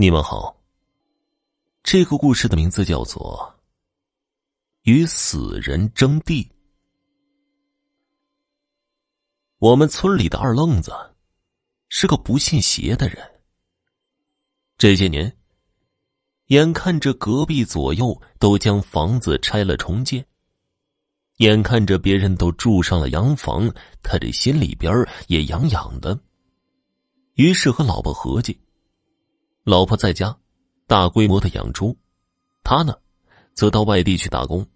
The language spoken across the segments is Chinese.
你们好。这个故事的名字叫做《与死人争地》。我们村里的二愣子是个不信邪的人。这些年，眼看着隔壁左右都将房子拆了重建，眼看着别人都住上了洋房，他这心里边也痒痒的。于是和老婆合计。老婆在家，大规模的养猪，他呢，则到外地去打工，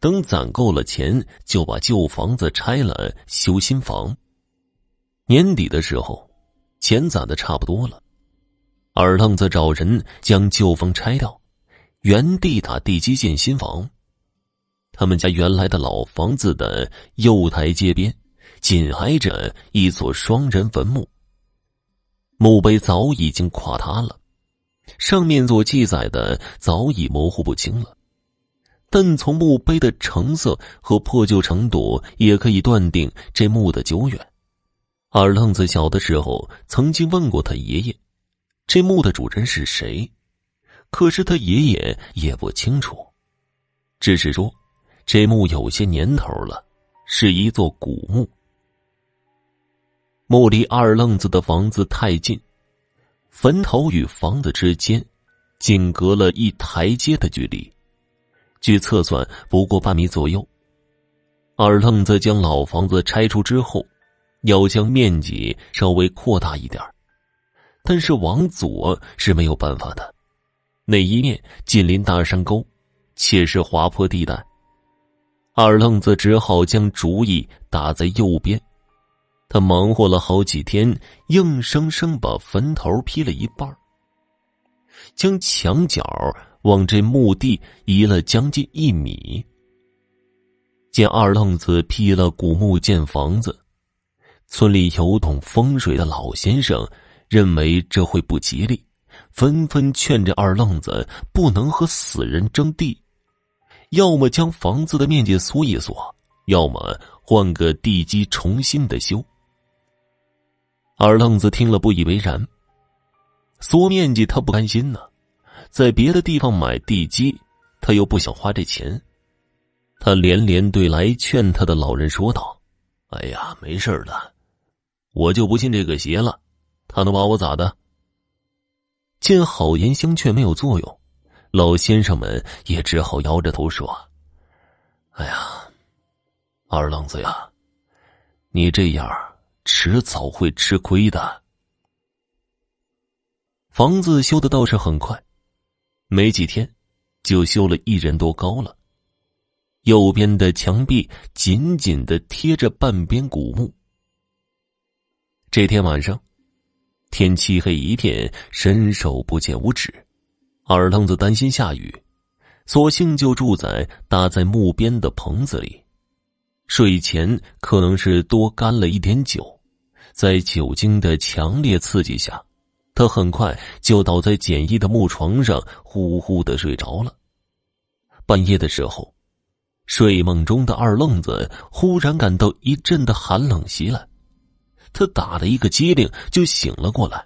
等攒够了钱，就把旧房子拆了，修新房。年底的时候，钱攒的差不多了，二愣子找人将旧房拆掉，原地打地基建新房。他们家原来的老房子的右台街边，紧挨着一座双人坟墓。墓碑早已经垮塌了，上面所记载的早已模糊不清了，但从墓碑的成色和破旧程度，也可以断定这墓的久远。二愣子小的时候曾经问过他爷爷，这墓的主人是谁，可是他爷爷也不清楚，只是说这墓有些年头了，是一座古墓。墓离二愣子的房子太近，坟头与房子之间仅隔了一台阶的距离，据测算不过半米左右。二愣子将老房子拆除之后，要将面积稍微扩大一点但是往左是没有办法的，那一面紧邻大山沟，且是滑坡地带。二愣子只好将主意打在右边。他忙活了好几天，硬生生把坟头劈了一半将墙角往这墓地移了将近一米。见二愣子劈了古墓建房子，村里有懂风水的老先生认为这会不吉利，纷纷劝这二愣子不能和死人争地，要么将房子的面积缩一缩，要么换个地基重新的修。二愣子听了不以为然。缩面积他不甘心呢，在别的地方买地基，他又不想花这钱。他连连对来劝他的老人说道：“哎呀，没事的，我就不信这个邪了，他能把我咋的？”见好言相劝没有作用，老先生们也只好摇着头说：“哎呀，二愣子呀，你这样。”迟早会吃亏的。房子修的倒是很快，没几天就修了一人多高了。右边的墙壁紧紧的贴着半边古墓。这天晚上，天漆黑一片，伸手不见五指。二愣子担心下雨，索性就住在搭在墓边的棚子里。睡前可能是多干了一点酒。在酒精的强烈刺激下，他很快就倒在简易的木床上，呼呼的睡着了。半夜的时候，睡梦中的二愣子忽然感到一阵的寒冷袭来，他打了一个激灵，就醒了过来。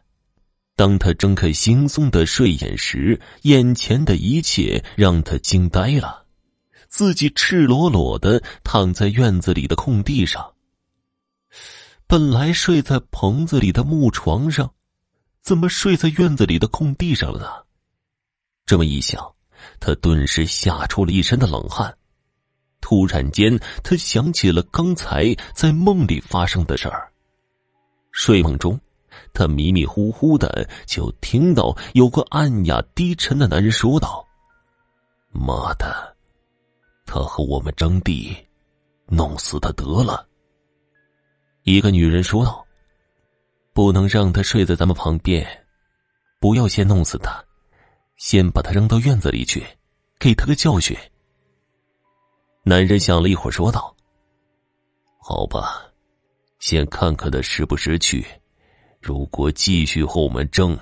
当他睁开惺忪的睡眼时，眼前的一切让他惊呆了：自己赤裸裸的躺在院子里的空地上。本来睡在棚子里的木床上，怎么睡在院子里的空地上了呢？这么一想，他顿时吓出了一身的冷汗。突然间，他想起了刚才在梦里发生的事儿。睡梦中，他迷迷糊糊的就听到有个暗哑低沉的男人说道：“妈的，他和我们争地，弄死他得了。”一个女人说道：“不能让他睡在咱们旁边，不要先弄死他，先把他扔到院子里去，给他个教训。”男人想了一会儿，说道：“好吧，先看看他识不识趣，如果继续和我们争，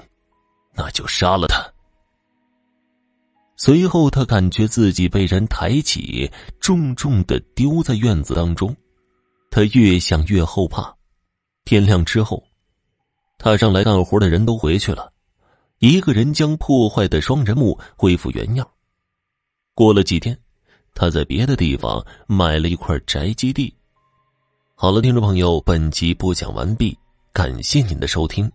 那就杀了他。”随后，他感觉自己被人抬起，重重的丢在院子当中。他越想越后怕。天亮之后，他让来干活的人都回去了，一个人将破坏的双人墓恢复原样。过了几天，他在别的地方买了一块宅基地。好了，听众朋友，本集播讲完毕，感谢您的收听。